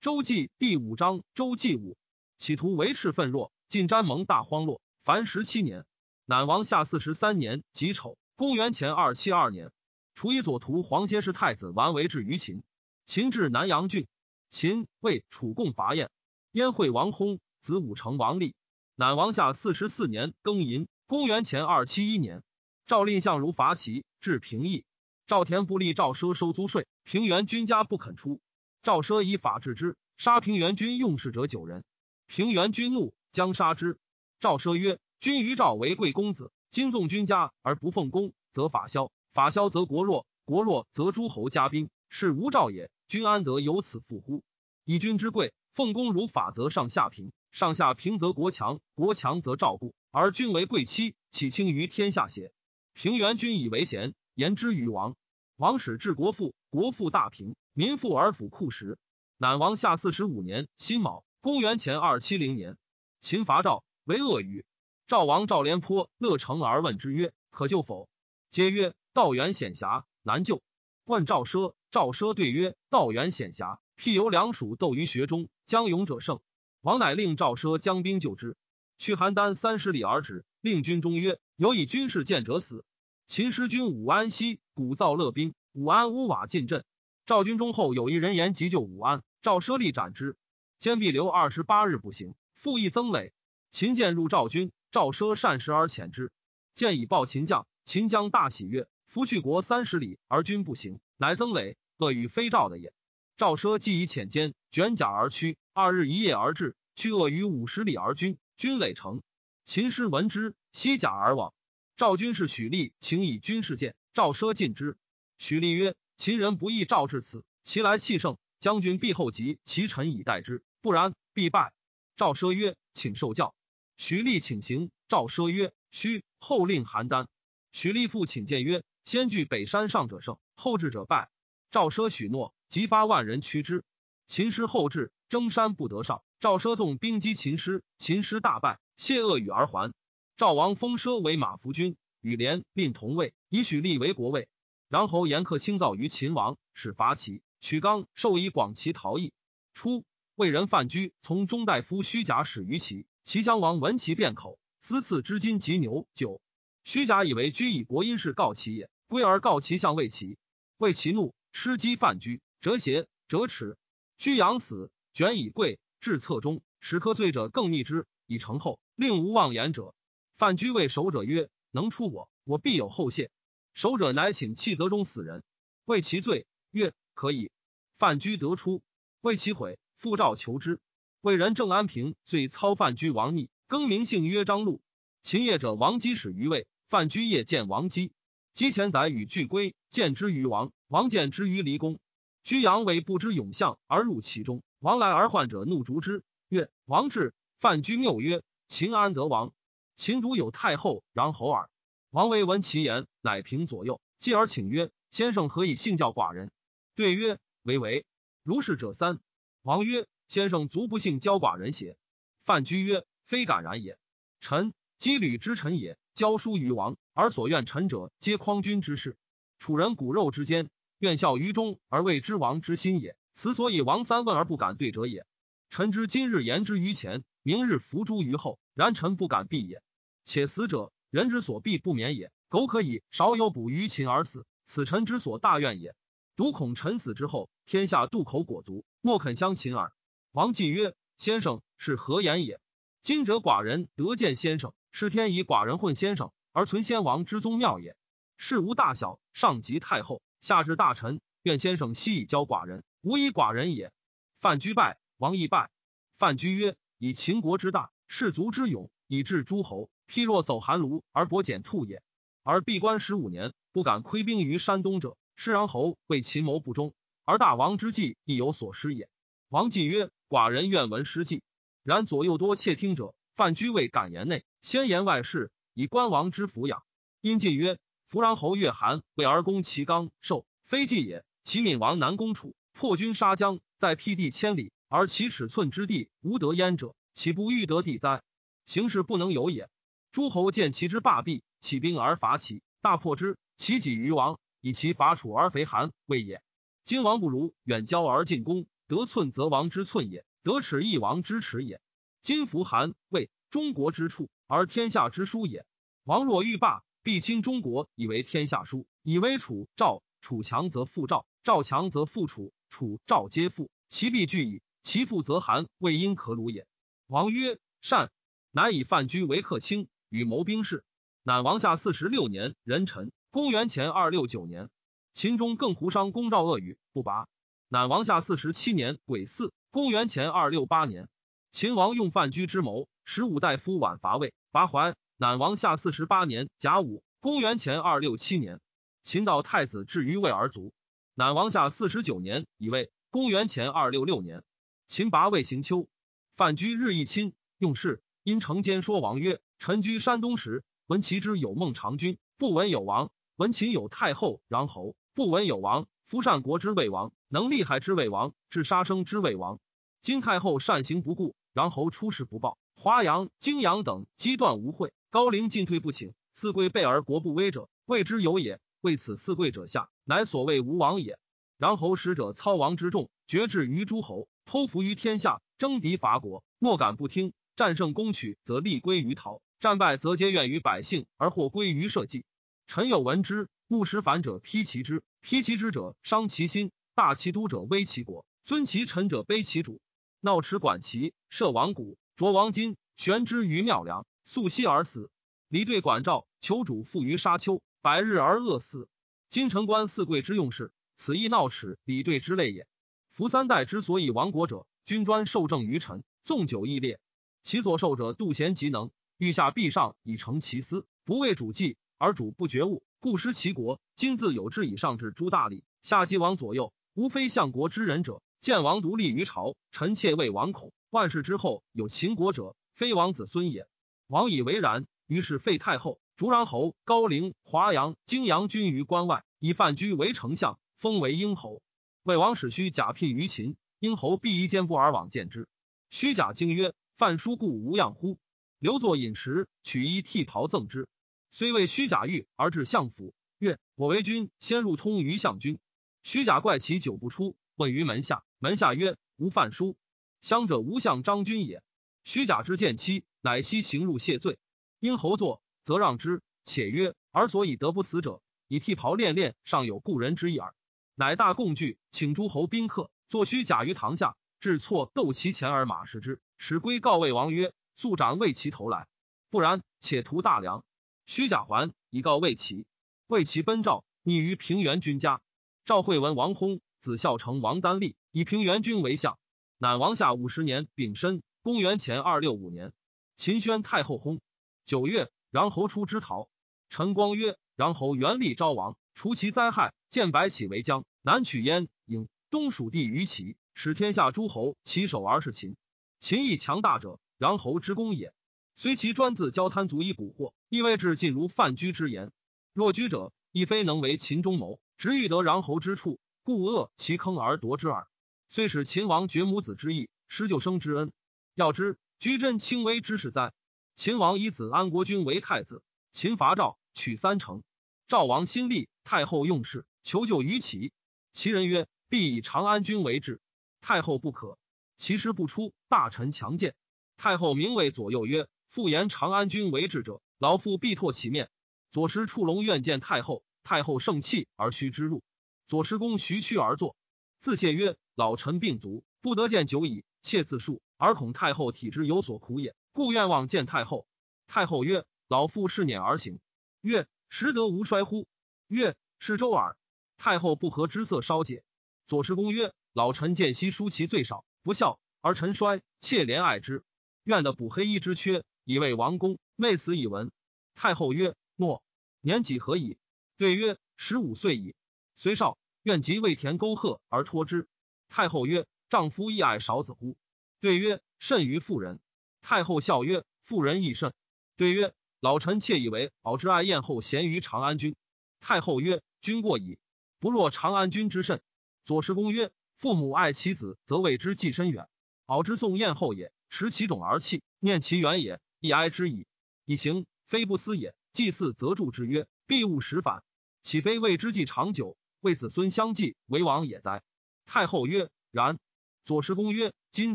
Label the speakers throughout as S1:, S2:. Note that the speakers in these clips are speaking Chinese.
S1: 周记第五章，周记五，企图维持愤弱，晋詹蒙大荒落。凡十七年，乃王下四十三年己丑，公元前二七二年，除以左徒黄歇氏太子完为至于秦。秦至南阳郡，秦为楚共伐燕，燕惠王薨，子武成王立。乃王下四十四年庚寅，公元前二七一年，赵蔺相如伐齐，至平邑。赵田不立赵奢收租税，平原君家不肯出。赵奢以法治之，杀平原君用事者九人。平原君怒，将杀之。赵奢曰：“君于赵为贵公子，今纵君家而不奉公，则法消；法消则国弱，国弱则诸侯加兵，是无赵也。君安得有此富乎？以君之贵，奉公如法，则上下平；上下平则国强，国强则赵固。而君为贵戚，岂轻于天下邪？平原君以为贤，言之于王。王使治国富，国富大平。”民富而府库实。乃王下四十五年辛卯，公元前二七零年，秦伐赵，为恶语。赵王赵廉颇乐成而问之曰：“可救否？”皆曰：“道远险狭，难救。”问赵奢，赵奢对曰：“道远险狭，譬由梁蜀斗于穴中，将勇者胜。”王乃令赵奢将兵救之。去邯郸三十里而止，令军中曰：“有以军事见者死。”秦师军武安西，鼓噪乐兵，武安乌瓦进阵。赵军中后有一人言急救武安，赵奢力斩之。坚壁留二十八日不行，复议曾累。秦见入赵军，赵奢善食而遣之。见以报秦将，秦将大喜曰：“夫去国三十里而军不行，乃曾累恶与非赵的也。”赵奢既以遣坚卷甲而趋，二日一夜而至，去恶于五十里而军，军垒成。秦师闻之，西甲而往。赵军是许力，请以军事见，赵奢进之。许力曰。秦人不义赵至此，其来气盛，将军必后及其臣以待之，不然必败。赵奢曰：“请受教。”许立请行。赵奢曰：“须。”后令邯郸。许立复请见曰：“先据北山上者胜，后至者败。”赵奢许诺，即发万人驱之。秦师后至，征山不得上。赵奢纵兵击秦师，秦师大败，谢恶语而还。赵王封奢为马服君，与连令同位，以许立为国尉。然侯严克轻造于秦王，使伐齐，取刚，授以广齐逃逸。初，魏人范雎从中大夫虚假使于齐，齐襄王闻其变口，私赐之金及牛酒。虚假以为居以国因事告齐也，归而告其相魏齐。魏齐怒，吃击范雎，折鞋，折齿。居阳死，卷以贵至侧中，使科罪者更逆之，以成后，令无妄言者。范雎谓守者曰：“能出我，我必有后谢。”守者乃请弃则中死人，为其罪，曰可以。范雎得出，为其悔，复召求之。为人郑安平遂操范雎王逆，更名姓曰张禄。秦业者王姬使于魏，范雎夜见王姬，姬前载与俱归，见之于王，王见之于离宫。居阳为不知勇相而入其中，王来而患者怒逐之，曰王至。范雎谬曰秦安得王？秦独有太后然侯耳。王维闻其言，乃平左右，继而请曰：“先生何以信教寡人？”对曰：“为为。如是者三。”王曰：“先生足不信教寡人邪？”范雎曰：“非敢然也。臣羁旅之臣也，教书于王，而所愿臣者，皆匡君之事。楚人骨肉之间，愿效于忠而为之王之心也。此所以王三问而不敢对者也。臣知今日言之于前，明日伏诛于后，然臣不敢避也。且死者。”人之所必不免也，苟可以少有补于秦而死，此臣之所大愿也。独恐臣死之后，天下渡口果足，莫肯相秦耳。王继曰：“先生是何言也？今者寡人得见先生，是天以寡人混先生而存先王之宗庙也。事无大小，上及太后，下至大臣，愿先生悉以教寡人，无以寡人也。”范雎拜，王亦拜。范雎曰：“以秦国之大，士卒之勇，以治诸侯。”譬若走寒炉而薄简兔也，而闭关十五年，不敢窥兵于山东者，施然侯为秦谋不忠，而大王之计亦有所失也。王继曰：“寡人愿闻失计。”然左右多窃听者，范雎未敢言内，先言外事，以官王之抚养。因晋曰：“扶然侯越韩为而攻齐刚，受非计也。齐闵王南攻楚，破军杀将，在辟地千里，而其尺寸之地无得焉者，岂不欲得地哉？形势不能有也。”诸侯见其之霸弊，起兵而伐齐，大破之。其己于王，以其伐楚而肥韩，谓也。今王不如远交而进攻，得寸则王之寸也，得尺亦王之尺也。今服韩魏中国之处，而天下之书也。王若欲霸，必亲中国，以为天下书；以为楚赵，楚强则复赵，赵强则复楚，楚赵皆复，其必惧矣。其父则韩魏因可鲁也。王曰：“善。”乃以范雎为客卿，与谋兵事。乃王下四十六年壬辰，公元前二六九年，秦中更胡商公赵恶语不拔。乃王下四十七年癸巳，公元前二六八年，秦王用范雎之谋，十五大夫晚伐魏，拔怀。乃王下四十八年甲午，公元前二六七年，秦道太子至于魏而卒。乃王下四十九年以魏，公元前二六六年，秦拔魏行丘。范雎日益亲，用事。因成奸说王曰：“臣居山东时，闻其之有孟尝君，不闻有王；闻秦有太后穰侯，不闻有王。夫善国之魏王，能利害之魏王，治杀生之魏王。今太后善行不顾，穰侯出事不报，华阳、泾阳等击断无会，高陵进退不请。四贵备而国不危者，谓之有也。为此四贵者下，乃所谓吴王也。穰侯使者操王之众，绝志于诸侯，偷服于天下，征敌伐国，莫敢不听。”战胜攻取，则利归于陶；战败，则皆怨于百姓，而或归于社稷。臣有闻之，牧使反者披其之，披其之者伤其心；大其都者危其国，尊其臣者卑其主。闹持管齐，设王鼓，着王金，悬之于庙梁，素息而死。离对管赵，求主附于沙丘，百日而饿死。今城关四贵之用事，此亦闹齿李对之类也。夫三代之所以亡国者，君专受政于臣，纵久义烈。其所受者度贤极能，欲下必上以成其私，不为主计，而主不觉悟，故失其国。今自有志以上至诸大礼，下即王左右，无非相国之人者。见王独立于朝，臣妾为王恐。万世之后有秦国者，非王子孙也。王以为然，于是废太后，逐穰侯、高陵、华阳、泾阳君于关外，以范雎为丞相，封为英侯。魏王使虚假聘于秦，英侯必夷坚不而往见之。虚假惊曰。范叔故无恙乎？留作饮食，取衣替袍赠之。虽为虚假欲而至相府，曰：“我为君，先入通于相君。”虚假怪其久不出，问于门下。门下曰：“无范叔。”相者无相张君也。虚假之见妻，乃悉行入谢罪。因侯作，则让之。且曰：“而所以得不死者，以替袍恋恋，尚有故人之意耳。”乃大共聚，请诸侯宾客，作虚假于堂下，至错斗其前而马食之。使归告魏王曰：“速斩魏齐头来，不然，且图大梁。”虚假还以告魏齐。魏齐奔赵，匿于平原君家。赵惠文王薨，子孝成王丹立，以平原君为相。乃王下五十年丙申，公元前二六五年，秦宣太后薨。九月，穰侯出之逃。陈光曰：“穰侯元立昭王，除其灾害，建白起为疆，南取燕、郢，东属地于齐，使天下诸侯起手而是秦。”秦亦强大者，穰侯之功也。虽其专自交贪足以蛊惑，亦未至尽如范雎之言。若居者，亦非能为秦中谋，直欲得穰侯之处，故恶其坑而夺之耳。虽使秦王绝母子之义，失救生之恩。要知居真轻微之事哉？秦王以子安国君为太子，秦伐赵，取三城。赵王新立，太后用事，求救于齐。齐人曰：“必以长安君为质。”太后不可。其师不出，大臣强谏。太后名为左右曰：“复言长安君为质者，老妇必唾其面。”左师触龙愿见太后，太后盛气而须之入。左师公徐屈而坐，自谢曰：“老臣病足，不得见久矣。妾自述，而恐太后体之有所苦也，故愿望见太后。”太后曰：“老妇是辇而行。”曰：“实得无衰乎？”曰：“是周耳。”太后不和之色稍解。左师公曰：“老臣见悉书其最少。”不孝而臣衰，妾怜爱之，愿得补黑衣之缺，以为王公。妹死以闻。太后曰：“诺。”年几何矣？对曰：“十五岁矣。”虽少，愿及未田沟壑而托之。太后曰：“丈夫亦爱少子乎？”对曰：“甚于妇人。”太后笑曰：“妇人亦甚。”对曰：“老臣妾以为敖之爱燕后贤于长安君。”太后曰：“君过矣，不若长安君之甚。”左师公曰。父母爱其子，则为之计深远。敖之送燕后也，持其种而泣，念其远也，亦哀之矣。以行非不思也。祭祀则助之曰：“必勿使反，岂非为之计长久，为子孙相继为王也哉？”太后曰：“然。”左师公曰：今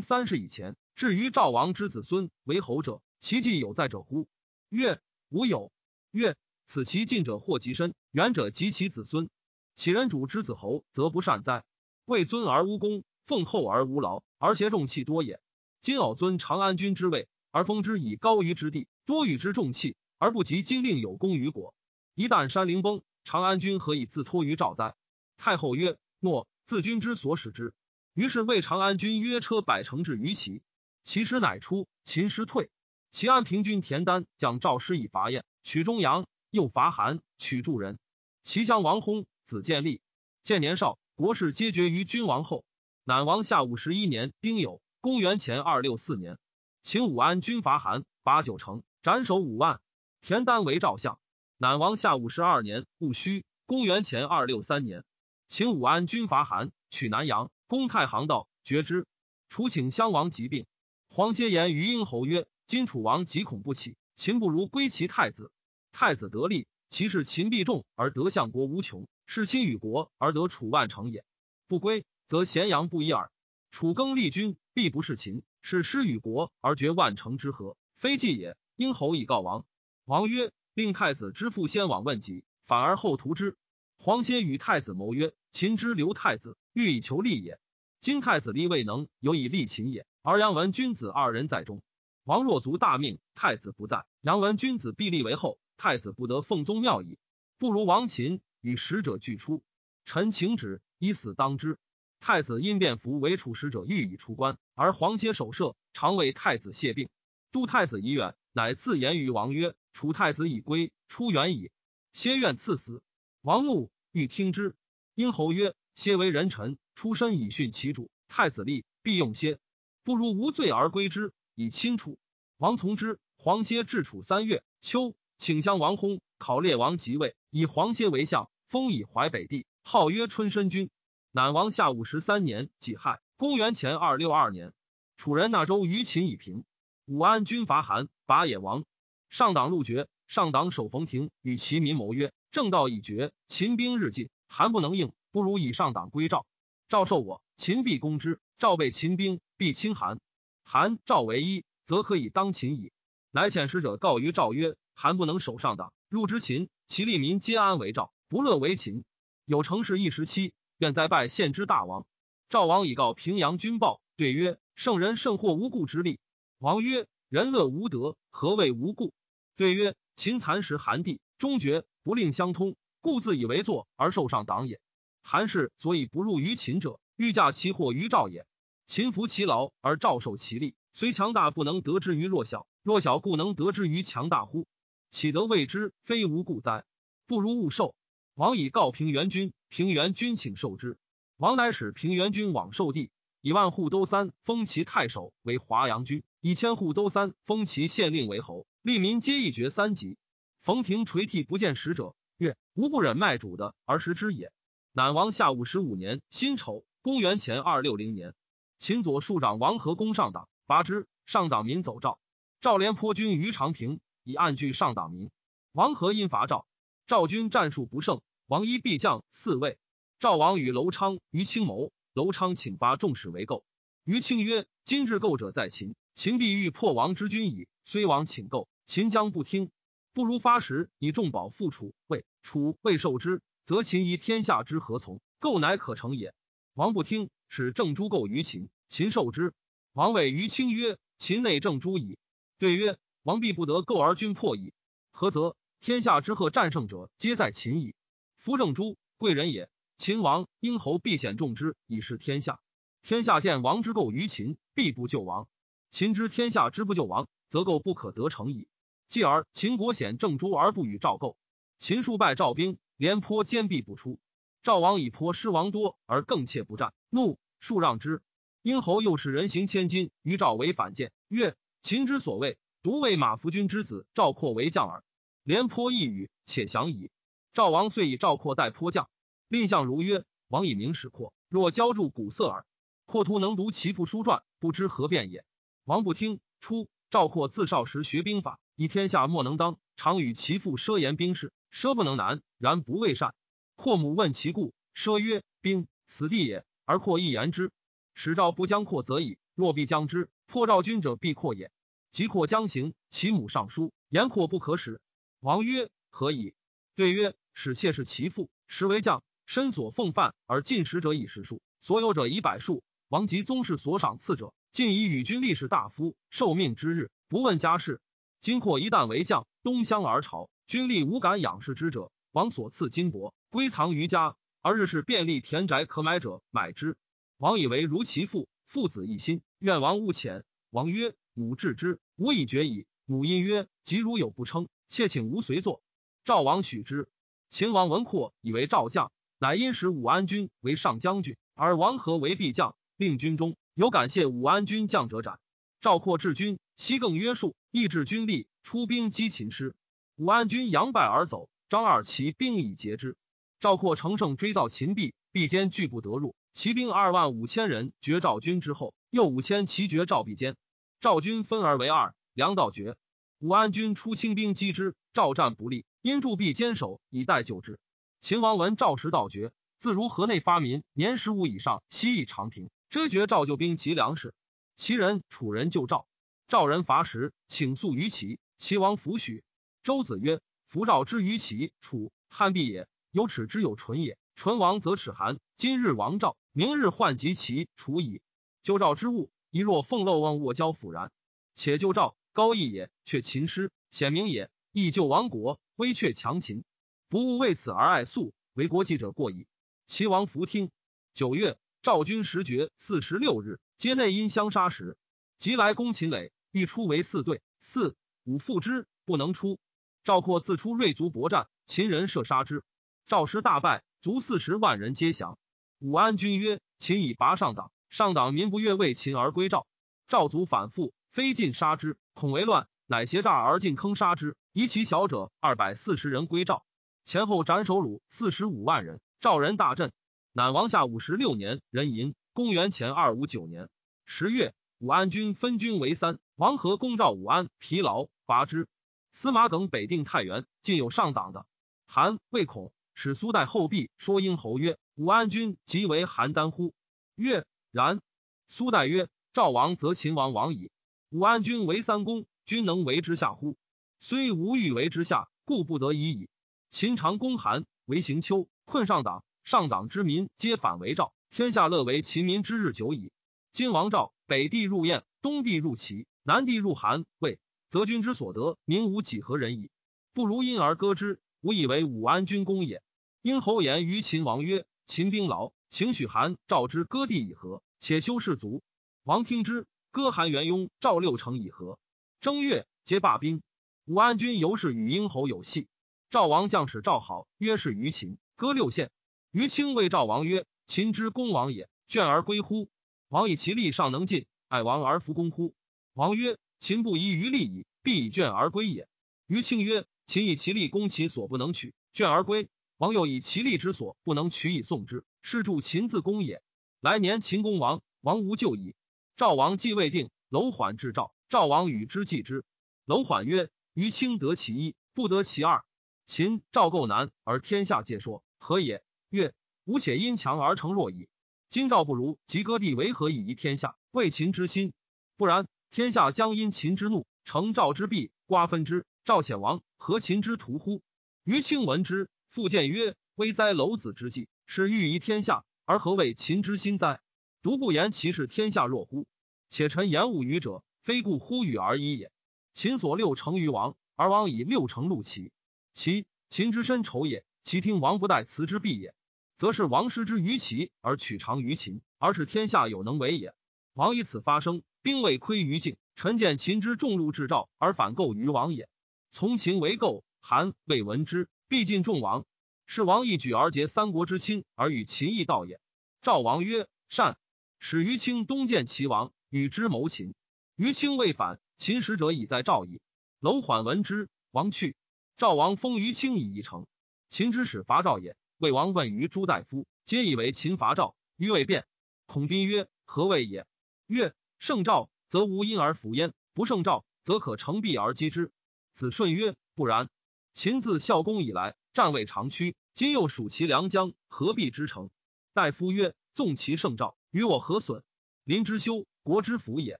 S1: 三世以前，至于赵王之子孙为侯者，其迹有在者乎？曰：吾有。曰：此其近者祸极深，远者及其子孙。其人主之子侯，则不善哉？位尊而无功，奉厚而无劳，而挟重器多也。今偶尊长安君之位，而封之以高于之地，多与之重器，而不及今令有功于国。一旦山陵崩，长安君何以自托于赵哉？太后曰：诺，自君之所使之。于是为长安君约车百乘至于齐，齐师乃出，秦师退。齐安平君田丹将赵师以伐燕，取中阳，又伐韩，取助人。齐襄王薨，子建立。建年少，国事皆决于君王后。乃王下五十一年丁酉，公元前二六四年，秦武安军伐韩，拔九城，斩首五万。田丹为赵相。乃王下五十二年戊戌，公元前二六三年，秦武安军伐韩，取南阳。公太行道，绝之。楚请襄王疾病。黄歇言于殷侯曰：“今楚王极恐不起，秦不如归其太子。太子得利，其事秦必重而得相国无穷；是亲与国而得楚万成也。不归，则咸阳不一耳。楚更立君，必不是秦；是失与国而绝万成之和，非计也。殷侯以告王。王曰：令太子之父先往问疾，反而后图之。黄歇与太子谋曰：秦之留太子。”欲以求利也。今太子立未能，有以利秦也。而杨文君子二人在中，王若卒大命，太子不在，杨文君子必立为后，太子不得奉宗庙矣。不如王秦与使者俱出。臣请旨，以死当之。太子因便服为楚使者，欲以出关，而黄歇守舍，常为太子谢病。杜太子已远，乃自言于王曰：“楚太子已归，出远矣。”歇愿赐死。王怒，欲听之。殷侯曰。皆为人臣，出身以训其主。太子立，必用歇，不如无罪而归之，以亲楚。王从之。黄歇至楚三月，秋，请襄王薨，考烈王即位，以黄歇为相，封以淮北地，号曰春申君。南王下五十三年己亥，公元前二六二年，楚人纳州于秦以平。武安军伐韩，拔野王。上党陆绝，上党守冯亭，与其民谋曰：正道已绝，秦兵日进，韩不能应。不如以上党归赵，赵受我，秦必攻之。赵被秦兵，必侵韩。韩赵为一，则可以当秦矣。乃遣使者告于赵曰：韩不能守上党，入之秦，其利民皆安为赵，不乐为秦。有成事一时期，愿再拜献之大王。赵王以告平阳君报，对曰：圣人甚获无故之利。王曰：人乐无德，何谓无故？对曰：秦蚕食韩地，终绝，不令相通，故自以为作而受上党也。韩氏所以不入于秦者，欲嫁其祸于赵也。秦服其劳而赵受其利，虽强大不能得之于弱小，弱小故能得之于强大乎？岂得谓之非无故哉？不如勿受。王以告平原君，平原君请受之。王乃使平原君往受地，以万户都三封其太守为华阳君，以千户都三封其县令为侯，利民皆一爵三级。冯亭垂涕不见使者，曰：吾不忍卖主的而食之也。乃王下五十五年辛丑，公元前二六零年，秦左庶长王和攻上党，拔之。上党民走赵，赵廉颇军于长平，以暗拒上党民。王和因伐赵，赵军战术不胜，王一必将四位。赵王与楼昌、于清谋，楼昌请发众使为构。于清曰：“今至构者在秦，秦必欲破王之军矣。虽王请构，秦将不听，不如发时以重宝复楚。魏楚未受之。”则秦夷天下之何从？构乃可成也。王不听，使郑诸构于秦，秦受之。王谓于清曰：“秦内郑诸矣。”对曰：“王必不得构而君破矣。何则？天下之贺战胜者，皆在秦矣。夫郑诸贵人也。秦王殷侯必显重之，以示天下。天下见王之构于秦，必不救王。秦之天下之不救王，则构不可得成矣。继而秦国显正诸而不与赵构，秦数败赵兵。”廉颇坚壁不出，赵王以颇失王多而更怯不战，怒数让之。殷侯又使人行千金于赵为反间，曰：“秦之所谓，独为马服君之子赵括为将耳。”廉颇一语，且降矣。赵王遂以赵括代颇将。蔺相如曰：“王以明使括，若交助古色耳。括图能读其父书传，不知何变也。”王不听。初，赵括自少时学兵法，以天下莫能当，常与其父奢言兵事。奢不能难，然不畏善。阔母问其故，奢曰：“兵，此地也。”而阔亦言之。使赵不将括，则已；若必将之，破赵军者必括也。即括将行，其母上书言括不可使。王曰：何以？对曰：使妾是其父，实为将，身所奉饭而进食者以十数，所有者以百数。王及宗室所赏赐者，尽以与君立士大夫受命之日，不问家事。今或一旦为将，东乡而朝，君立无敢仰视之者。王所赐金帛归藏于家，而日是便利田宅可买者买之。王以为如其父，父子一心，愿王勿遣。王曰：“母治之，吾以决矣。”母因曰：“即如有不称，妾请吾随坐。”赵王许之。秦王闻阔以为赵将，乃因使武安君为上将军，而王和为必将，令军中有感谢武安君将者斩。赵括治军，西更约束，抑制军力，出兵击秦师。武安君佯败而走。张二骑兵以截之，赵括乘胜追造秦壁，壁坚拒不得入。骑兵二万五千人绝赵军之后，又五千骑绝赵壁坚。赵军分而为二，粮道绝。武安君出轻兵击之，赵战不利，因筑壁坚守以待救之。秦王闻赵时道绝，自如河内发民，年十五以上西邑长平，遮绝赵救兵及粮食。齐人、楚人救赵，赵人伐时，请诉于齐，齐王弗许。周子曰。夫赵之于齐、楚、汉必也，有耻之有纯也。纯王则耻韩。今日亡赵，明日患及齐、楚矣。救赵之物，一若凤漏瓮，卧交腐然。且救赵，高义也，却秦师，显明也。亦救亡国，威却强秦。不务为此而爱粟，为国计者过矣。齐王弗听。九月，赵军十绝四十六日，皆内因相杀时，即来攻秦垒，欲出为四队，四五复之，不能出。赵括自出锐卒搏战，秦人射杀之。赵师大败，卒四十万人皆降。武安君曰：“秦以拔上党，上党民不悦为秦而归赵。赵卒反复，非尽杀之，恐为乱，乃挟诈而进坑杀之。夷其小者二百四十人归赵，前后斩首虏四十五万人。赵人大振。乃王下五十六年，壬寅，公元前二五九年十月，武安君分军为三，王和攻赵武安，疲劳拔之。司马耿北定太原，尽有上党的。韩魏恐，使苏代后壁说殷侯曰：“武安君即为邯郸乎？”曰：“然。”苏代曰：“赵王则秦王亡矣。武安君为三公，君能为之下乎？虽无欲为之下，故不得已矣。秦常攻韩，为行丘，困上党。上党之民皆反为赵，天下乐为秦民之日久矣。今王赵北地入燕，东地入齐，南地入韩，魏。”则君之所得，民无几何人矣。不如因而割之。吾以为武安君公也。因侯言于秦王曰：“秦兵劳，请许韩、赵之割地以和，且修士卒。”王听之，割韩、元雍、赵六城以和。正月，皆罢兵。武安君由是与殷侯有隙。赵王将使赵好曰：“是于秦，割六县。”于清谓赵王曰：“秦之公王也，倦而归乎？王以其力尚能尽，爱王而弗攻乎？”王曰。秦不遗于利矣，必以倦而归也。于庆曰：“秦以其力攻其所不能取，倦而归。王又以其力之所不能取以送之，是助秦自攻也。来年秦公王，王无救矣。赵王既未定，楼缓至赵，赵王与之计之。楼缓曰：‘于卿得其一，不得其二。秦赵构难，而天下皆说何也？’曰：‘吾且因强而成弱矣。今赵不如，即割地为何以遗天下？为秦之心，不然。’”天下将因秦之怒，成赵之弊，瓜分之。赵且亡，何秦之徒乎？于卿闻之，复谏曰：“危哉，楼子之计，是欲夷天下，而何谓秦之心哉？独不言其事天下若乎？且臣言勿语者，非故呼吁而已也。秦所六成于王，而王以六成戮齐。其秦之深仇也。其听王不待辞之必也，则是王失之于齐，而取长于秦，而是天下有能为也。王以此发生。”兵未窥于境，臣见秦之重禄至赵而反构于王也。从秦为构，韩未闻之，必尽众王。是王一举而结三国之亲，而与秦义道也。赵王曰：“善。”使于清东见齐王，与之谋秦。于清未反，秦使者已在赵矣。楼缓闻之，王去。赵王封于清以一城。秦之使伐赵也。魏王问于诸大夫，皆以为秦伐赵。于未变。孔宾曰：“何谓也？”曰。胜赵，则无因而服焉；不胜赵，则可乘璧而击之。子顺曰：“不然。秦自孝公以来，战未长驱，今又属其良将，何必之成？”大夫曰：“纵其胜赵，与我何损？”临之修，国之福也。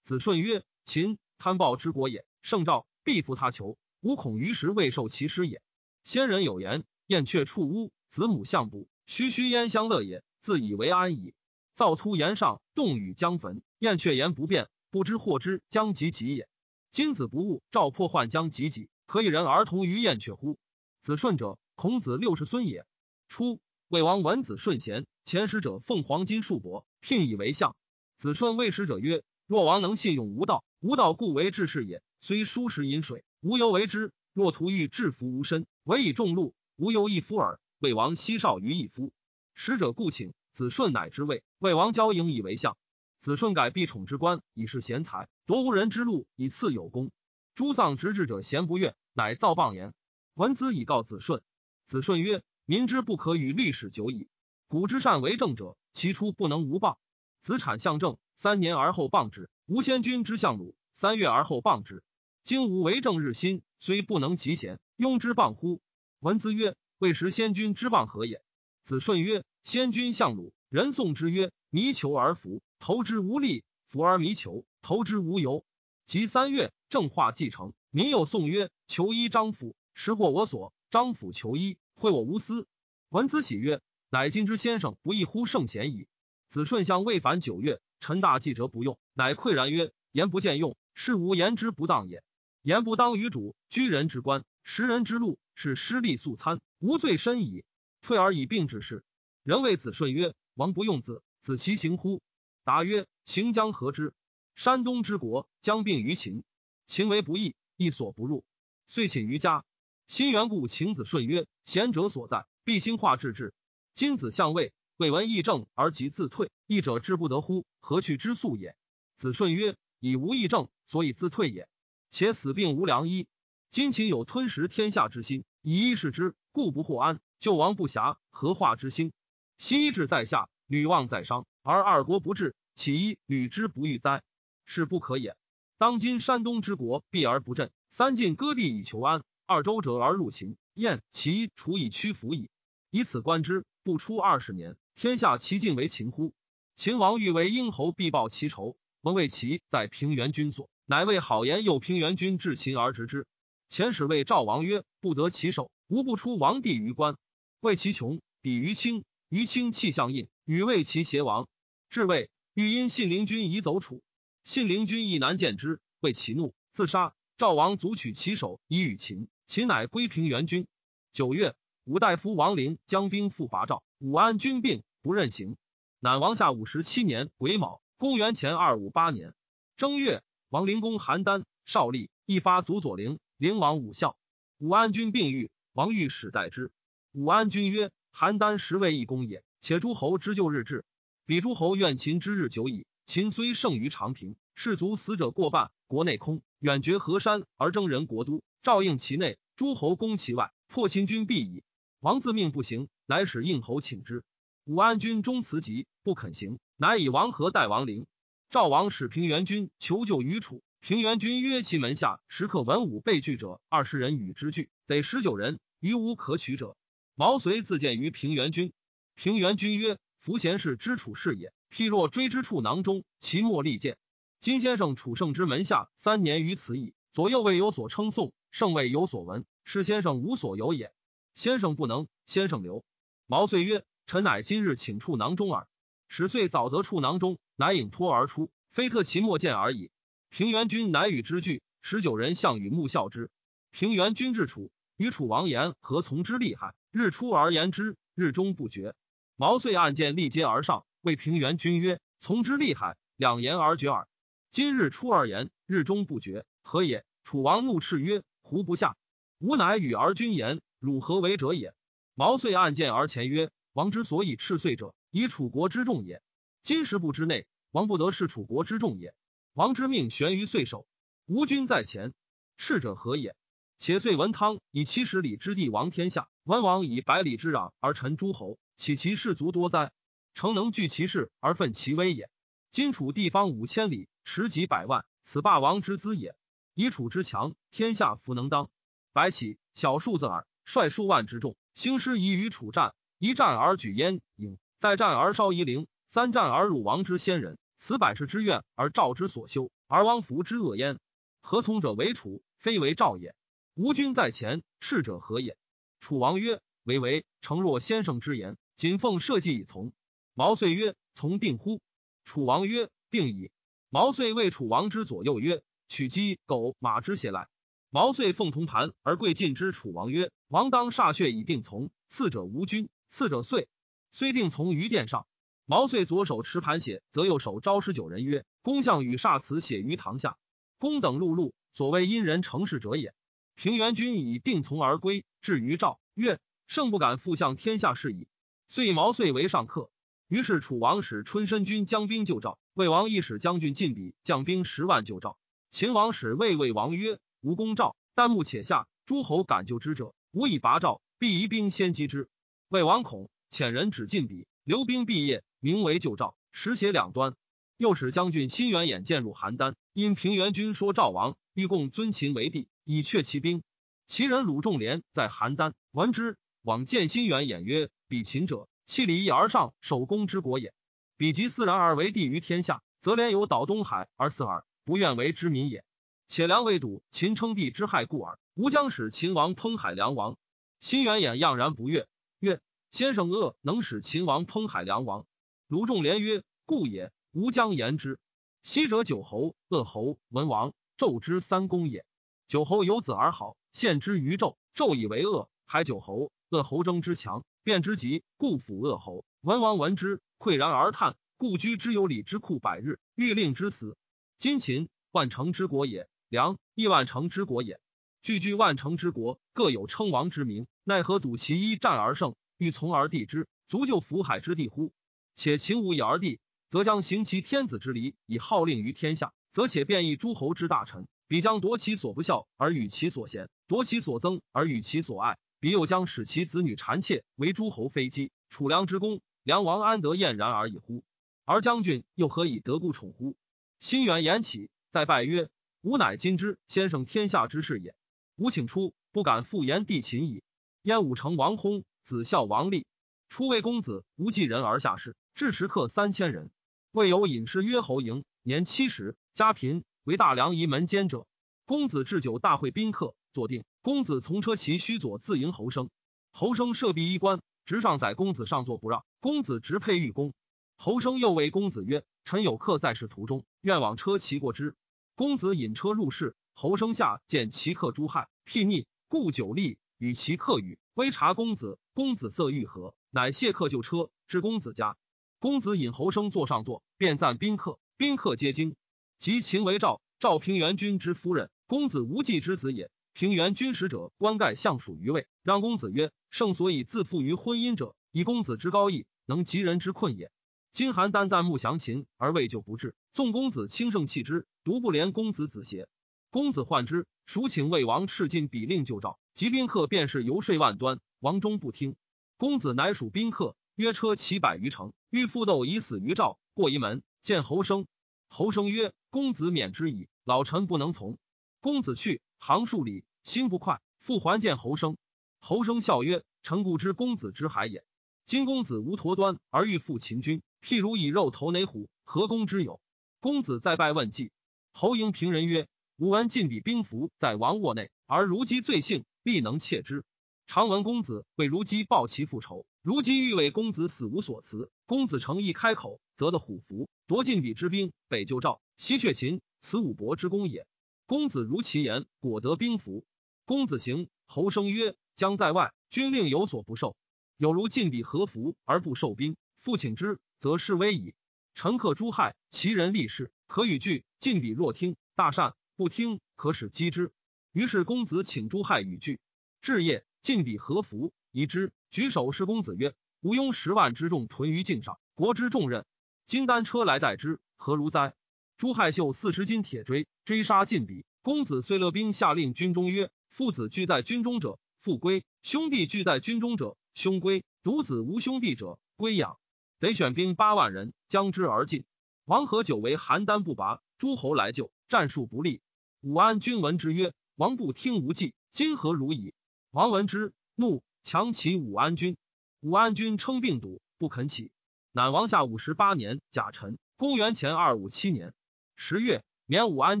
S1: 子顺曰：秦贪暴之国也，圣赵必服他求，吾恐于时未受其师也。先人有言：燕雀触屋，子母相哺，须须焉相乐也，自以为安矣。造突言上，冻雨将焚。燕雀言不变，不知祸之将及己也。今子不悟，赵破患将及己，可以人而同于燕雀乎？子顺者，孔子六世孙也。初，魏王闻子顺贤，前使者奉黄金数帛，聘以为相。子顺谓使者曰：“若王能信用无道，无道故为治世也。虽疏食饮水，无由为之。若图欲制服无身，唯以众禄，无由一夫耳。魏王昔少于一夫。使者故请子顺，乃之位。魏王交迎以为相。子顺改必宠之官，以示贤才，夺无人之禄，以赐有功。诸丧直至者贤不悦，乃造谤言。文子以告子顺。子顺曰：“民之不可与历史久矣。古之善为政者，其出不能无谤。子产相政，三年而后谤之；吴先君之相鲁，三月而后谤之。今吾为政日新，虽不能及贤，庸之谤乎？”文子曰：“未时先君之谤何也？”子顺曰：“先君相鲁，人颂之曰：‘弥求而服，投之无力；服而弥求，投之无由。’及三月，正化既成，民有颂曰：‘求医张府，实获我所。’张府求医，惠我无私。文子喜曰：‘乃今之先生不亦乎圣贤矣。’子顺相未返九月，臣大计者不用，乃喟然曰：‘言不见用，是无言之不当也。言不当于主，居人之官，食人之禄，是失利素餐，无罪深矣。退而以病之事。’人谓子顺曰：‘王不用子，子其行乎？’答曰：‘行将何之？山东之国将并于秦，秦为不义，亦所不入，遂寝于家。’新元故请子顺曰：“贤者所在，必兴化治之。今子相位，未闻义正而即自退，义者之不得乎？何去之素也？”子顺曰：“以无义正，所以自退也。且死病无良医，今秦有吞食天下之心，以一视之，故不获安。救亡不暇，何化之心？昔志在下，吕望在商，而二国不治，岂一吕之不欲哉？是不可也。当今山东之国，避而不振，三晋割地以求安。”二周折而入秦，燕齐楚以屈服矣。以此观之，不出二十年，天下其尽为秦乎？秦王欲为殷侯，必报其仇。闻魏齐在平原君所，乃为好言诱平原君至秦而执之。前使谓赵王曰：“不得其手，无不出王地于关。”谓其穷，抵于卿，于卿气相印，与魏齐偕亡。至魏，欲因信陵君以走楚，信陵君亦难见之，为其怒，自杀。赵王卒取其首，以与秦。秦乃归平原君。九月，武大夫王陵将兵复伐赵。武安君病，不任行。乃王下五十七年癸卯，公元前二五八年正月，王陵公邯郸，少立，一发祖左陵。陵王武孝。武安君病愈，王欲使代之。武安君曰：“邯郸实为一公也，且诸侯之旧日至，彼诸侯怨秦之日久矣。秦虽胜于长平，士卒死者过半，国内空，远绝河山而征人国都。”赵应其内，诸侯攻其外，破秦军必矣。王自命不行，乃使应侯请之。武安君终辞疾，不肯行，乃以王和代王陵。赵王使平原君求救于楚，平原君曰：其门下时刻文武被拒者二十人与之拒，得十九人，余无可取者。毛遂自荐于平原君。平原君曰：夫贤士之楚事也，譬若追之处囊中，其莫利剑。今先生楚圣之门下三年于此矣，左右未有所称颂。圣未有所闻，是先生无所有也。先生不能，先生留。毛遂曰：“臣乃今日请处囊中耳。”十岁早得处囊中，乃引托而出，非特其莫见而已。平原君乃与之俱，十九人项羽慕笑之。平原君至楚，与楚王言何从之厉害？日出而言之，日中不绝。毛遂按剑立阶而上，谓平原君曰：“从之厉害，两言而绝耳。今日出而言，日中不绝，何也？”楚王怒斥曰。胡不下，吾乃与而君言，汝何为者也？毛遂按剑而前曰：“王之所以赤遂者，以楚国之众也。今时不之内，王不得是楚国之众也。王之命悬于岁首，吾君在前，赤者何也？且遂文汤以七十里之地王天下，文王以百里之壤而臣诸侯，岂其士卒多哉？诚能聚其势而奋其威也。今楚地方五千里，持几百万，此霸王之资也。”以楚之强，天下弗能当。白起小数字耳，率数万之众，兴师以与楚战。一战而举燕营，再战而烧夷陵，三战而入王之先人。此百世之怨而赵之所修，而王服之恶焉。何从者为楚，非为赵也。吴君在前，斥者何也？楚王曰：“为为，诚若先生之言，谨奉社稷以从。”毛遂曰：“从定乎？”楚王曰：“定矣。”毛遂谓楚王之左右曰：“取鸡、狗、马之血来。”毛遂奉铜盘而跪尽之。楚王曰：“王当歃血以定从。次者吴君，次者遂。虽定从于殿上。”毛遂左手持盘血，则右手招十九人曰：“公相与煞辞血于堂下。公等碌碌，所谓因人成事者也。”平原君以定从而归，至于赵曰：“胜不敢复向天下事矣。”遂以毛遂为上客。于是楚王使春申君将兵救赵，魏王亦使将军晋鄙将兵十万救赵。秦王使魏魏王曰：“吾攻赵，旦暮且下，诸侯敢救之者，吾以拔赵，必移兵先击之。”魏王恐，遣人指晋鄙，留兵毕业。名为救赵，实写两端。又使将军辛元衍渐入邯郸，因平原君说赵王欲共尊秦为帝，以却其兵。其人鲁仲连在邯郸，闻之，往见辛元衍曰：“比秦者，弃礼义而上，守公之国也。彼即自然而为帝于天下，则连有倒东海而四耳，不愿为之民也。且梁未睹秦称帝之害故耳。吾将使秦王烹海梁王。”辛元衍怏然不悦，曰：“先生恶能使秦王烹海梁王？”卢仲连曰：“故也。吾将言之。昔者九侯、鄂侯、文王、纣之三公也。九侯有子而好，献之于纣，纣以为恶，还九侯、鄂侯争之强，变之急，故辅鄂侯。文王闻之，喟然而叹，故居之有礼之库百日，欲令之死。今秦万城之国也，梁亦万城之国也。句句万城之国，各有称王之名，奈何睹其一战而胜，欲从而地之，足就福海之地乎？”且秦无以而地，则将行其天子之礼，以号令于天下；则且变异诸侯之大臣，彼将夺其所不孝而与其所贤，夺其所憎而与其所爱。彼又将使其子女谗妾为诸侯妃姬。楚梁之功，梁王安得晏然而已乎？而将军又何以得故宠乎？心远言起，再拜曰：“吾乃今之先生天下之事也。吾请出，不敢复言帝秦矣。”燕武成王薨，子孝王立。初为公子，无继人而下士。至食客三千人，未有隐士曰侯嬴，年七十，家贫，为大梁仪门监者。公子置酒大会宾客，坐定。公子从车骑须左自迎侯生。侯生设壁衣冠，直上载公子上座不让。公子直佩玉弓。侯生又谓公子曰：“臣有客在仕途中，愿往车骑过之。”公子引车入室，侯生下见其客诸害，僻逆，故久立与其客语，微察公子。公子色欲和，乃谢客就车至公子家。公子引侯生坐上座，便赞宾客，宾客皆惊。及秦为赵，赵平原君之夫人，公子无忌之子也。平原君使者冠盖相属于位，让公子曰：“圣所以自负于婚姻者，以公子之高义，能及人之困也。金邯郸旦暮降秦而未救不至，纵公子轻胜弃之，独不怜公子子邪？公子患之，蜀请魏王赤尽比令救赵，及宾客便是游说万端，王终不听。公子乃属宾客。”约车骑百余乘，欲复斗以死于赵。过一门，见侯生。侯生曰：“公子免之矣，老臣不能从。”公子去，行数里，心不快，复还见侯生。侯生笑曰：“臣固知公子之海也。今公子无陀端而欲复秦军，譬如以肉投哪虎，何公之有？”公子再拜问计。侯迎平人曰：“吾闻晋鄙兵符在王卧内，而如姬罪幸，必能窃之。常闻公子为如姬报其复仇。”如今欲为公子死无所辞，公子诚一开口，则得虎符，夺晋鄙之兵，北救赵，西却秦，此武伯之功也。公子如其言，果得兵符。公子行，侯生曰：“将在外，军令有所不受。有如晋鄙何服而不受兵，复请之，则是危矣。臣克诸害，其人立事，可与拒。晋鄙若听，大善；不听，可使击之。于是公子请诸害与拒。至夜，晋鄙何服，疑之。”举手是公子曰：“吾拥十万之众屯于境上，国之重任，今单车来代之，何如哉？”朱亥秀四十斤铁锥追杀晋鄙。公子遂勒兵下令军中曰：“父子俱在军中者，父归；兄弟俱在军中者，兄归。独子无兄弟者，归养。得选兵八万人，将之而进。王和久为邯郸不拔，诸侯来救，战术不利。武安君闻之曰：‘王不听无计，今何如矣？’王闻之，怒。”强起武安君，武安君称病笃，不肯起。乃王下五十八年，甲辰，公元前二五七年十月，免武安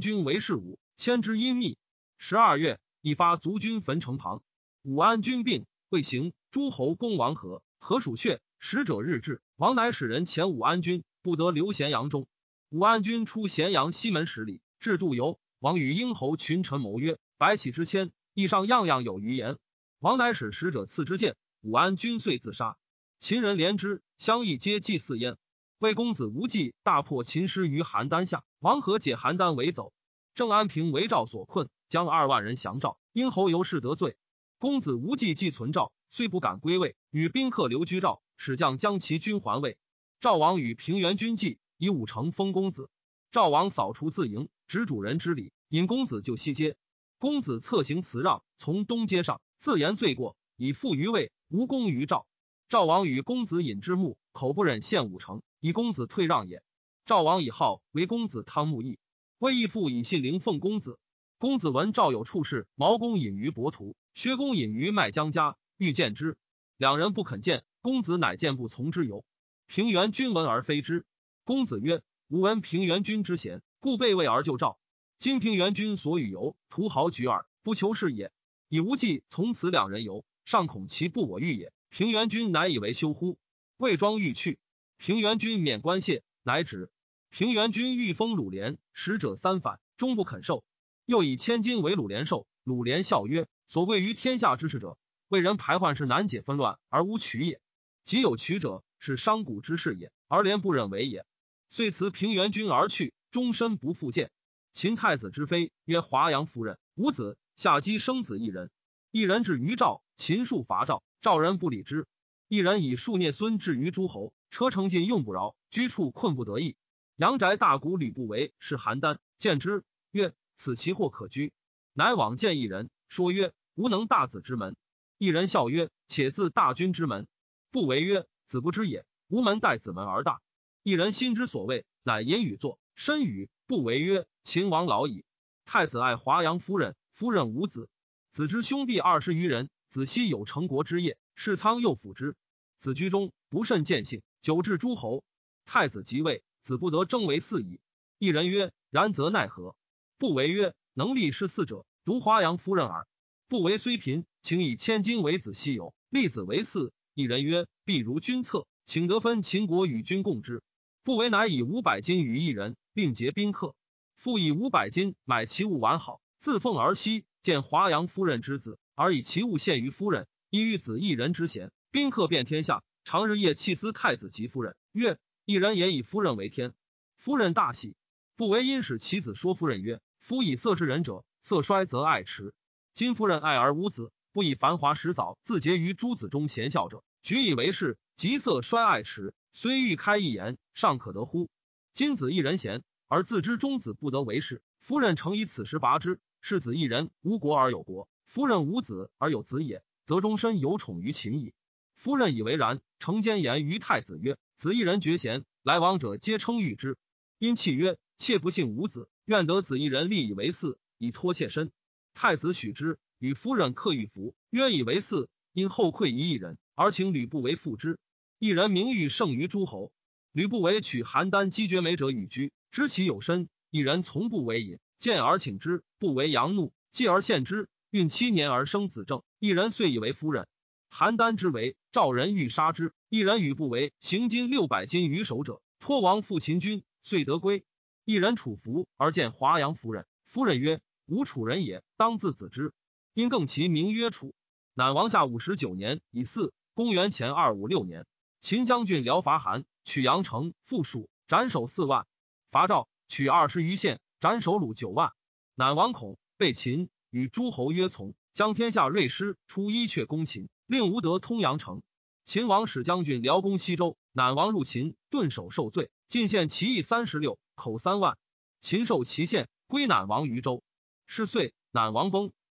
S1: 君为事武，迁之阴密。十二月，一发卒军焚城旁。武安君病，未行。诸侯攻王和，何属阙。使者日至，王乃使人遣武安君，不得留咸阳中。武安君出咸阳西门十里，至杜游。王与英侯群臣谋曰：“白起之谦，意上样样有余言。”王乃使使者赐之剑。武安君遂自杀。秦人怜之，相议皆祭祀焉。魏公子无忌大破秦师于邯郸下，王和解邯郸为走。郑安平为赵所困，将二万人降赵。殷侯由是得罪。公子无忌既存赵，虽不敢归魏，与宾客留居赵，使将将其军还魏。赵王与平原君计，以武城封公子。赵王扫除自营，执主人之礼，引公子就西街。公子策行辞让，从东街上自言罪过，以负于魏。无功于赵，赵王与公子引之木，口不忍献武城，以公子退让也。赵王以号为公子汤沐义，魏义父以信陵奉公子。公子闻赵有处事，毛公隐于伯图，薛公隐于麦江家，欲见之，两人不肯见。公子乃见不从之由。平原君闻而非之。公子曰：“吾闻平原君之贤，故备魏而就赵。今平原君所与游，徒豪举耳，不求是也。以无忌从此两人游。”尚恐其不我欲也。平原君乃以为羞乎？魏庄欲去，平原君免官谢，乃止。平原君欲封鲁连，使者三反，终不肯受。又以千金为鲁连受。鲁连笑曰：“所贵于天下之事者，为人排患是难解纷乱而无取也。即有取者，是商贾之事也，而廉不忍为也。遂辞平原君而去，终身不复见。秦太子之妃曰华阳夫人，无子，下姬生子一人。一人至于赵。”秦数伐赵，赵人不理之。一人以数孽孙至于诸侯，车乘尽用不饶，居处困不得意。阳宅大鼓吕不韦是邯郸，见之曰：“此其祸可居。”乃往见一人，说曰：“吾能大子之门。”一人笑曰：“且自大军之门。”不为曰：“子不知也。吾门待子门而大。”一人心之所谓，乃隐语作，身语。不为曰：“秦王老矣。太子爱华阳夫人，夫人无子，子之兄弟二十余人。”子熙有成国之业，世仓又辅之。子居中不甚见性，久至诸侯。太子即位，子不得争为嗣矣。一人曰：“然则奈何？”不为曰：“能立是嗣者，独华阳夫人耳。”不为虽贫，请以千金为子熙有，立子为嗣。一人曰：“必如君策，请得分秦国与君共之。”不为乃以五百金与一人，并结宾客。复以五百金买其物完好，自奉而息。见华阳夫人之子。而以其物献于夫人，以与子一人之贤。宾客遍天下，常日夜弃思太子及夫人。曰：一人也以夫人为天。夫人大喜，不为因使其子说夫人曰：夫以色事人者，色衰则爱弛。今夫人爱而无子，不以繁华食早，自结于诸子中贤孝者，举以为是，即色衰爱弛，虽欲开一言，尚可得乎？今子一人贤，而自知中子不得为是，夫人诚以此时拔之。是子一人无国而有国。夫人无子而有子也，则终身有宠于秦矣。夫人以为然，诚兼言于太子曰：“子一人绝贤，来往者皆称誉之。”因泣曰：“妾不幸无子，愿得子一人立以为嗣，以托妾身。”太子许之，与夫人克御服，曰：“以为嗣。”因后愧于一人，而请吕不韦复之。一人名誉胜于诸侯。吕不韦取邯郸击绝美者与居，知其有身，一人从不为饮，见而请之，不为阳怒，继而献之。孕七年而生子正，一人遂以为夫人。邯郸之围，赵人欲杀之，一人与不为行金六百斤于守者，托王复秦军，遂得归。一人楚服而见华阳夫人，夫人曰：“吾楚人也，当自子之。”因更其名曰楚。乃王下五十九年乙巳，公元前二五六年，秦将军辽伐韩，取阳城，复蜀，斩首四万；伐赵，取二十余县，斩首虏九万。乃王恐，被秦。与诸侯约从，将天下锐师出伊阙攻秦，令吴德通阳城。秦王使将军辽攻西周，乃王入秦，顿首受罪，进献其邑三十六，口三万。秦受其县，归乃王于州。是岁，乃王崩，